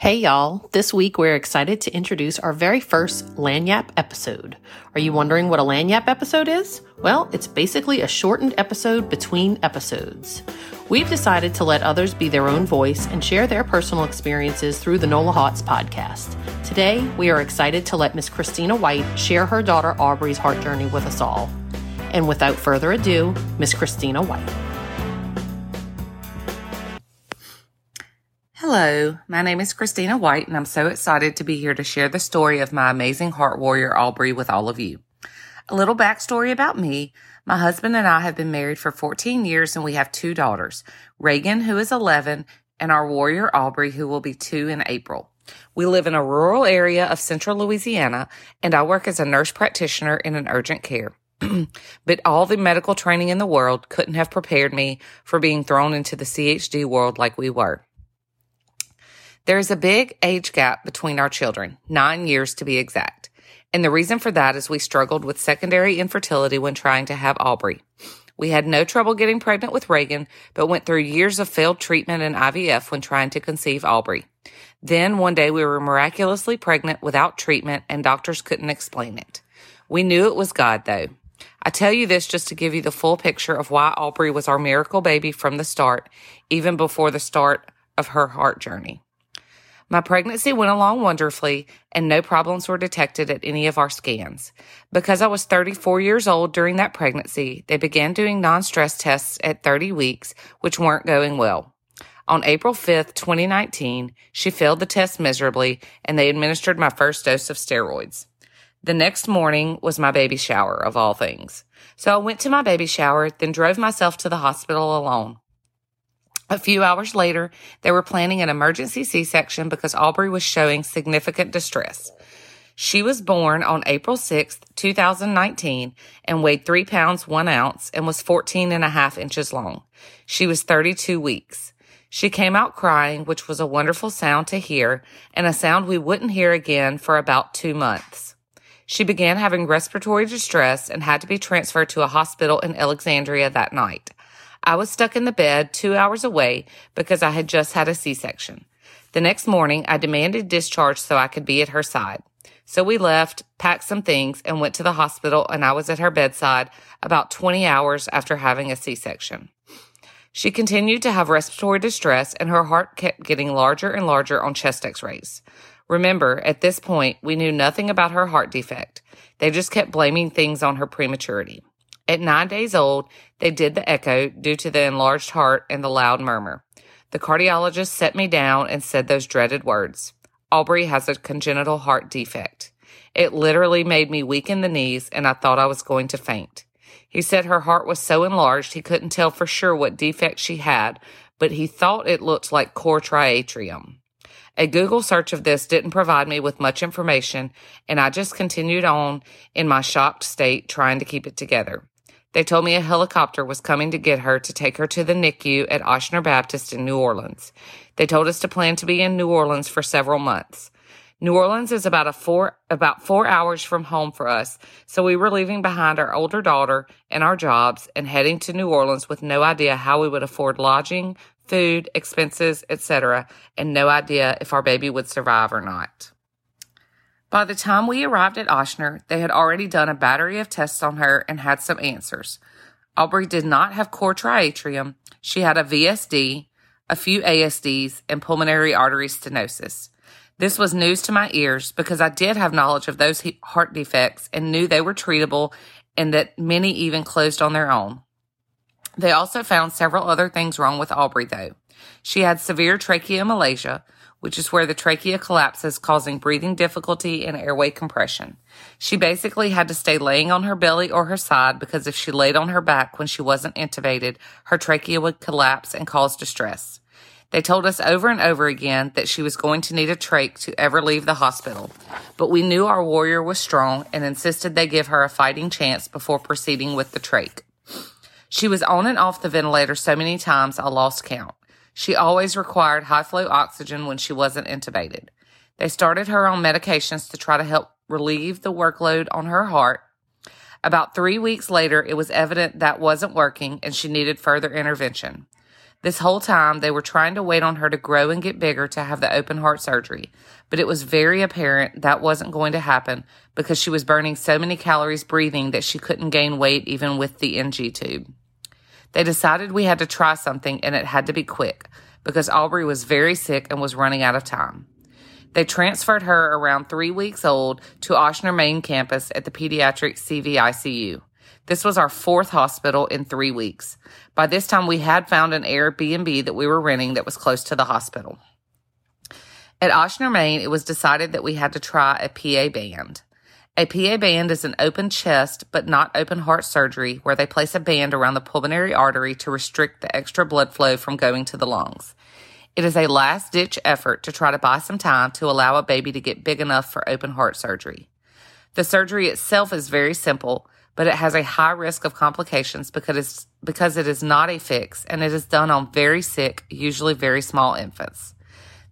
Hey y'all, this week we're excited to introduce our very first Lagniappe episode. Are you wondering what a Lagniappe episode is? Well, it's basically a shortened episode between episodes. We've decided to let others be their own voice and share their personal experiences through the NOLA Hawts podcast. Today, we are excited to let Miss Christina White share her daughter Aubrey's heart journey with us all. And without further ado, Miss Christina White. Hello, my name is Christina White, and I'm so excited to be here to share the story of my amazing heart warrior Aubrey with all of you. A little backstory about me. My husband and I have been married for 14 years and we have two daughters, Reagan, who is 11, and our warrior Aubrey, who will be two in April. We live in a rural area of central Louisiana and I work as a nurse practitioner in an urgent care. but all the medical training in the world couldn't have prepared me for being thrown into the CHD world like we were. There is a big age gap between our children, nine years to be exact. And the reason for that is we struggled with secondary infertility when trying to have Aubrey. We had no trouble getting pregnant with Reagan, but went through years of failed treatment and IVF when trying to conceive Aubrey. Then one day we were miraculously pregnant without treatment and doctors couldn't explain it. We knew it was God though. I tell you this just to give you the full picture of why Aubrey was our miracle baby from the start, even before the start of her heart journey. My pregnancy went along wonderfully and no problems were detected at any of our scans. Because I was 34 years old during that pregnancy, they began doing non-stress tests at 30 weeks, which weren't going well. On April 5th, 2019, she failed the test miserably and they administered my first dose of steroids. The next morning was my baby shower of all things. So I went to my baby shower, then drove myself to the hospital alone. A few hours later, they were planning an emergency C-section because Aubrey was showing significant distress. She was born on April 6th, 2019 and weighed three pounds, one ounce and was 14 and a half inches long. She was 32 weeks. She came out crying, which was a wonderful sound to hear and a sound we wouldn't hear again for about two months. She began having respiratory distress and had to be transferred to a hospital in Alexandria that night. I was stuck in the bed two hours away because I had just had a C-section. The next morning, I demanded discharge so I could be at her side. So we left, packed some things, and went to the hospital, and I was at her bedside about 20 hours after having a C-section. She continued to have respiratory distress, and her heart kept getting larger and larger on chest x-rays. Remember, at this point, we knew nothing about her heart defect. They just kept blaming things on her prematurity. At nine days old, they did the echo due to the enlarged heart and the loud murmur. The cardiologist set me down and said those dreaded words. Aubrey has a congenital heart defect. It literally made me weak in the knees and I thought I was going to faint. He said her heart was so enlarged he couldn't tell for sure what defect she had, but he thought it looked like cor triatriatum. A Google search of this didn't provide me with much information, and I just continued on in my shocked state trying to keep it together. They told me a helicopter was coming to get her to take her to the NICU at Ochsner Baptist in New Orleans. They told us to plan to be in New Orleans for several months. New Orleans is about a four, about four hours from home for us. So we were leaving behind our older daughter and our jobs and heading to New Orleans with no idea how we would afford lodging, food, expenses, etc., and no idea if our baby would survive or not. By the time we arrived at Ochsner, they had already done a battery of tests on her and had some answers. Aubrey did not have cor triatriatum. She had a VSD, a few ASDs, and pulmonary artery stenosis. This was news to my ears because I did have knowledge of those heart defects and knew they were treatable and that many even closed on their own. They also found several other things wrong with Aubrey though. She had severe tracheomalacia, which is where the trachea collapses, causing breathing difficulty and airway compression. She basically had to stay laying on her belly or her side because if she laid on her back when she wasn't intubated, her trachea would collapse and cause distress. They told us over and over again that she was going to need a trach to ever leave the hospital, but we knew our warrior was strong and insisted they give her a fighting chance before proceeding with the trach. She was on and off the ventilator so many times I lost count. She always required high flow oxygen when she wasn't intubated. They started her on medications to try to help relieve the workload on her heart. About three weeks later, it was evident that wasn't working and she needed further intervention. This whole time, they were trying to wait on her to grow and get bigger to have the open heart surgery, but it was very apparent that wasn't going to happen because she was burning so many calories breathing that she couldn't gain weight even with the NG tube. They decided we had to try something and it had to be quick because Aubrey was very sick and was running out of time. They transferred her around three weeks old to Ochsner main campus at the pediatric CVICU. This was our fourth hospital in three weeks. By this time, we had found an Airbnb that we were renting that was close to the hospital. At Ochsner, Main, it was decided that we had to try a PA band. A PA band is an open chest but not open heart surgery where they place a band around the pulmonary artery to restrict the extra blood flow from going to the lungs. It is a last ditch effort to try to buy some time to allow a baby to get big enough for open heart surgery. The surgery itself is very simple, but it has a high risk of complications because it's, because it is not a fix and it is done on very sick, usually very small infants.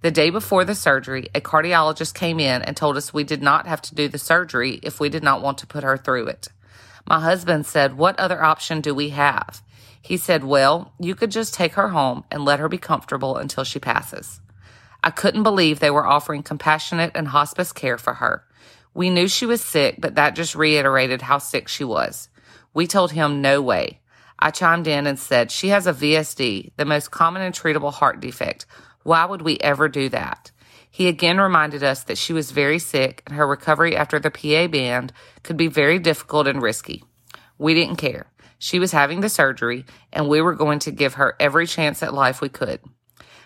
The day before the surgery, a cardiologist came in and told us we did not have to do the surgery if we did not want to put her through it. My husband said, What other option do we have? He said, Well, you could just take her home and let her be comfortable until she passes. I couldn't believe they were offering compassionate and hospice care for her. We knew she was sick, but that just reiterated how sick she was. We told him no way. I chimed in and said, She has a VSD, the most common and treatable heart defect. Why would we ever do that? He again reminded us that she was very sick and her recovery after the PA band could be very difficult and risky. We didn't care. She was having the surgery and we were going to give her every chance at life we could.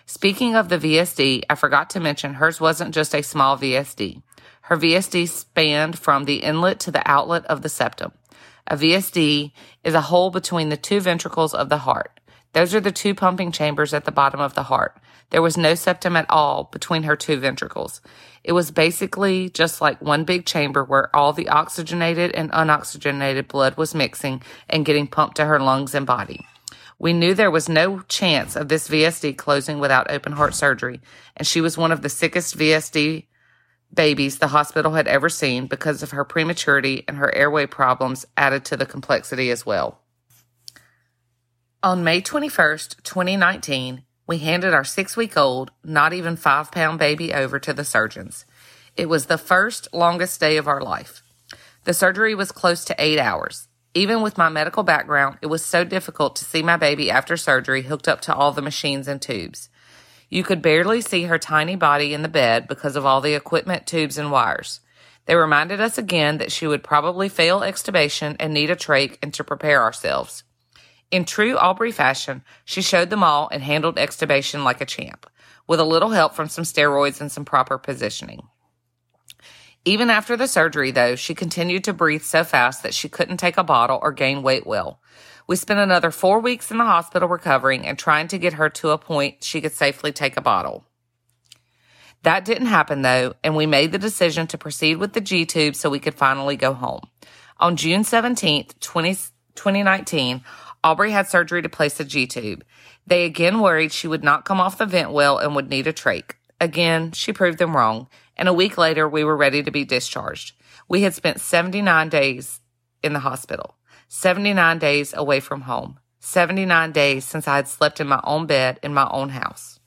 Speaking of the VSD, I forgot to mention hers wasn't just a small VSD. Her VSD spanned from the inlet to the outlet of the septum. A VSD is a hole between the two ventricles of the heart. Those are the two pumping chambers at the bottom of the heart. There was no septum at all between her two ventricles. It was basically just like one big chamber where all the oxygenated and unoxygenated blood was mixing and getting pumped to her lungs and body. We knew there was no chance of this VSD closing without open heart surgery, and she was one of the sickest VSD babies the hospital had ever seen because of her prematurity and her airway problems added to the complexity as well. On May 21st, 2019, we handed our six week old, not even five pound baby over to the surgeons. It was the first longest day of our life. The surgery was close to eight hours. Even with my medical background, it was so difficult to see my baby after surgery hooked up to all the machines and tubes. You could barely see her tiny body in the bed because of all the equipment, tubes, and wires. They reminded us again that she would probably fail extubation and need a trach and to prepare ourselves. In true Aubrey fashion, she showed them all and handled extubation like a champ, with a little help from some steroids and some proper positioning. Even after the surgery, though, she continued to breathe so fast that she couldn't take a bottle or gain weight well. We spent another four weeks in the hospital recovering and trying to get her to a point she could safely take a bottle. That didn't happen though, and we made the decision to proceed with the G tube so we could finally go home. On June 17th, 20, 2019, Aubrey had surgery to place a G tube. They again worried she would not come off the vent well and would need a trach. Again, she proved them wrong, and a week later, we were ready to be discharged. We had spent 79 days in the hospital. 79 days away from home. 79 days since I had slept in my own bed in my own house.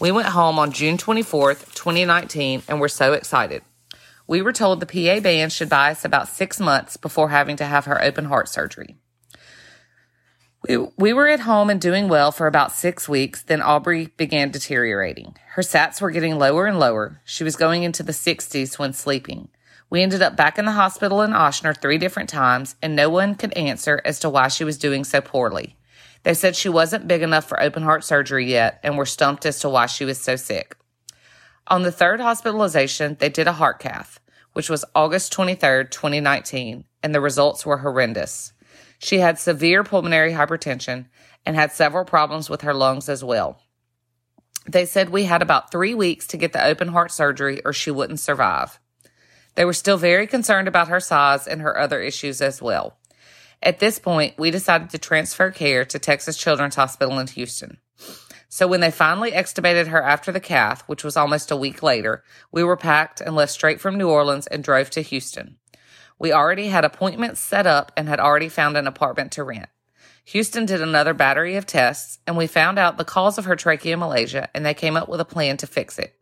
We went home on June 24th, 2019, and were so excited. We were told the PA band should buy us about six months before having to have her open heart surgery. We, we were at home and doing well for about six weeks, then Aubrey began deteriorating. Her sats were getting lower and lower. She was going into the 60s when sleeping. We ended up back in the hospital in Ochsner three different times, and no one could answer as to why she was doing so poorly. They said she wasn't big enough for open heart surgery yet and were stumped as to why she was so sick. On the third hospitalization, they did a heart cath, which was August 23rd, 2019, and the results were horrendous. She had severe pulmonary hypertension and had several problems with her lungs as well. They said we had about three weeks to get the open heart surgery or she wouldn't survive. They were still very concerned about her size and her other issues as well. At this point, we decided to transfer care to Texas Children's Hospital in Houston. So when they finally extubated her after the cath, which was almost a week later, we were packed and left straight from New Orleans and drove to Houston. We already had appointments set up and had already found an apartment to rent. Houston did another battery of tests, and we found out the cause of her tracheomalacia, and they came up with a plan to fix it.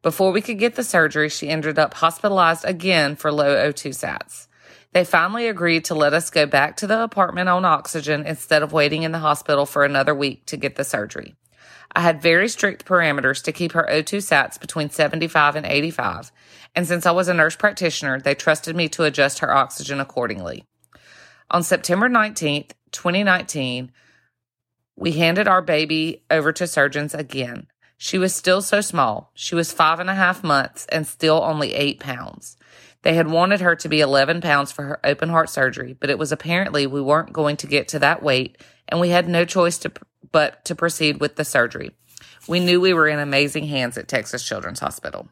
Before we could get the surgery, she ended up hospitalized again for low O2 sats. They finally agreed to let us go back to the apartment on oxygen instead of waiting in the hospital for another week to get the surgery. I had very strict parameters to keep her O2 sats between 75 and 85, and since I was a nurse practitioner, they trusted me to adjust her oxygen accordingly. On September 19th, 2019, we handed our baby over to surgeons again. She was still so small. She was five and a half months and still only eight pounds. They had wanted her to be 11 pounds for her open heart surgery, but it was apparently we weren't going to get to that weight and we had no choice to, but to proceed with the surgery. We knew we were in amazing hands at Texas Children's Hospital.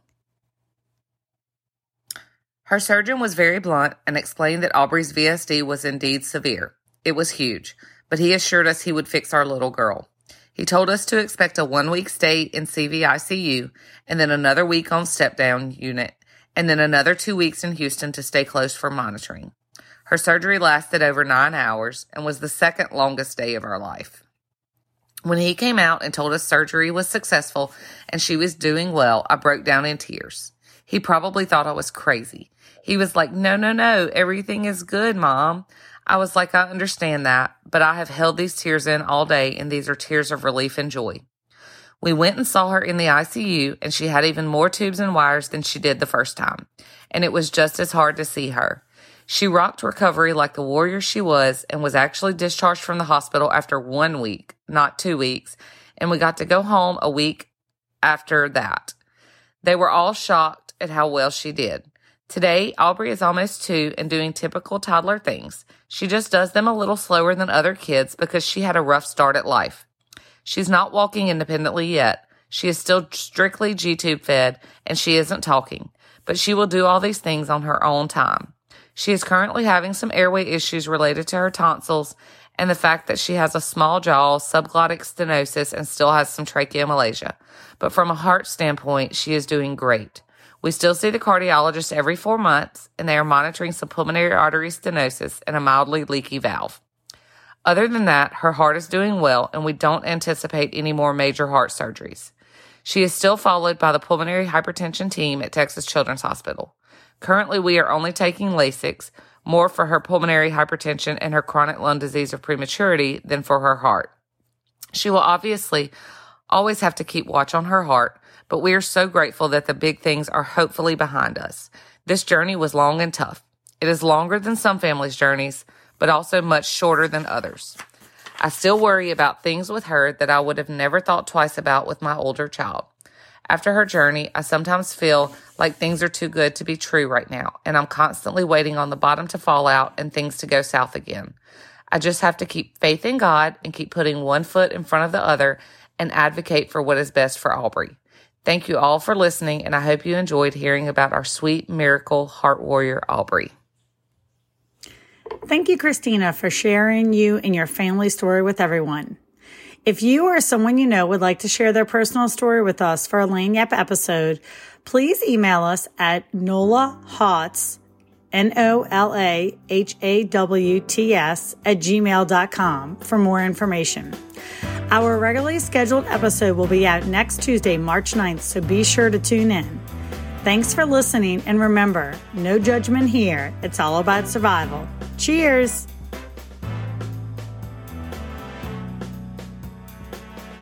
Her surgeon was very blunt and explained that Aubrey's VSD was indeed severe. It was huge, but he assured us he would fix our little girl. He told us to expect a one week stay in CVICU and then another week on step down unit and then another two weeks in Houston to stay close for monitoring. Her surgery lasted over nine hours and was the second longest day of our life. When he came out and told us surgery was successful and she was doing well, I broke down in tears. He probably thought I was crazy. He was like, no, no, no, everything is good, mom. I was like, I understand that, but I have held these tears in all day and these are tears of relief and joy. We went and saw her in the ICU and she had even more tubes and wires than she did the first time. And it was just as hard to see her. She rocked recovery like the warrior she was and was actually discharged from the hospital after one week, not two weeks. And we got to go home a week after that. They were all shocked at how well she did. Today, Aubrey is almost two and doing typical toddler things. She just does them a little slower than other kids because she had a rough start at life. She's not walking independently yet. She is still strictly G tube fed and she isn't talking, but she will do all these things on her own time. She is currently having some airway issues related to her tonsils and the fact that she has a small jaw, subglottic stenosis, and still has some tracheomalacia. But from a heart standpoint, she is doing great. We still see the cardiologist every four months, and they are monitoring some pulmonary artery stenosis and a mildly leaky valve. Other than that, her heart is doing well, and we don't anticipate any more major heart surgeries. She is still followed by the pulmonary hypertension team at Texas Children's Hospital. Currently, we are only taking Lasix, more for her pulmonary hypertension and her chronic lung disease of prematurity than for her heart. She will obviously always have to keep watch on her heart, but we are so grateful that the big things are hopefully behind us. This journey was long and tough. It is longer than some families' journeys, but also much shorter than others. I still worry about things with her that I would have never thought twice about with my older child. After her journey, I sometimes feel like things are too good to be true right now, and I'm constantly waiting on the bottom to fall out and things to go south again. I just have to keep faith in God and keep putting one foot in front of the other and advocate for what is best for Aubrey. Thank you all for listening, and I hope you enjoyed hearing about our sweet miracle heart warrior, Aubrey. Thank you, Christina, for sharing you and your family story with everyone. If you or someone you know would like to share their personal story with us for a Lagniappe episode, please email us at Nola Hawts, N-O-L-A-H-A-W-T-S at gmail.com for more information. Our regularly scheduled episode will be out next Tuesday, March 9th, so be sure to tune in. Thanks for listening, and remember no judgment here. It's all about survival. Cheers!